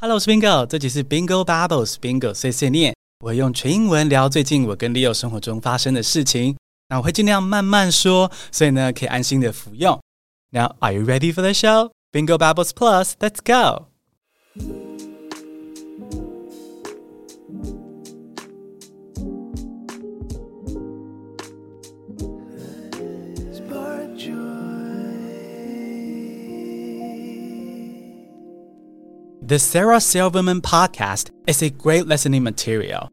Hello，我是 Bingo，这集是 Bingo Bubbles Bingo 碎碎念。我会用全英文聊最近我跟 Leo 生活中发生的事情。那我会尽量慢慢说，所以呢可以安心的服用。Now, are you ready for the show? Bingo Bubbles Plus, let's go. The Sarah Silverman podcast is a great listening material.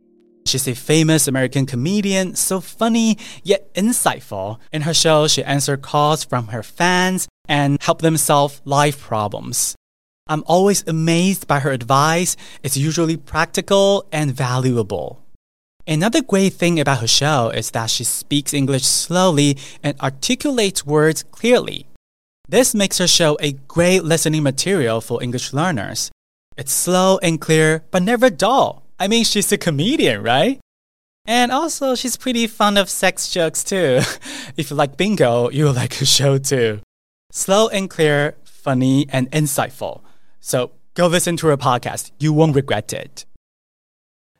She's a famous American comedian, so funny yet insightful. In her show, she answers calls from her fans and help them solve life problems. I'm always amazed by her advice. It's usually practical and valuable. Another great thing about her show is that she speaks English slowly and articulates words clearly. This makes her show a great listening material for English learners. It's slow and clear, but never dull. I mean, she's a comedian, right? And also, she's pretty fond of sex jokes too. if you like bingo, you'll like her show too. Slow and clear, funny and insightful. So go listen to her podcast. You won't regret it.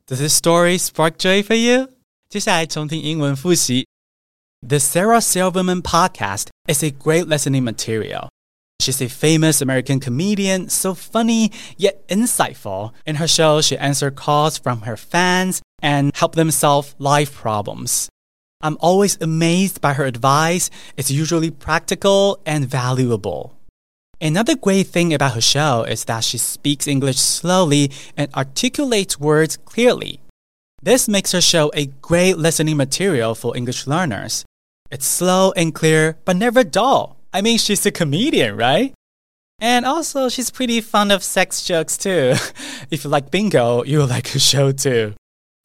Does this story spark joy for you? 接下来重听英文复习。The Sarah Silverman podcast is a great listening material. She's a famous American comedian, so funny yet insightful. In her show, she answers calls from her fans and help them solve life problems. I'm always amazed by her advice. It's usually practical and valuable. Another great thing about her show is that she speaks English slowly and articulates words clearly. This makes her show a great listening material for English learners. It's slow and clear, but never dull. I mean, she's a comedian, right? And also, she's pretty fond of sex jokes too. if you like bingo, you'll like her show too.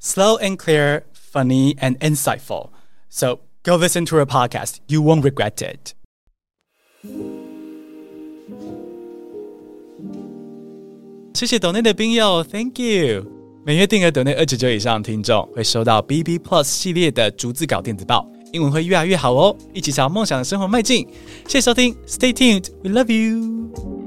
Slow and clear, funny and insightful. So go listen to her podcast. You won't regret it. 谢谢抖内的冰友，Thank you。每月订阅抖内二九九以上的听众会收到 BB Plus 系列的逐字稿电子报， 英文会越来越好哦！一起朝梦想的生活迈进。谢谢收听，Stay tuned，We love you。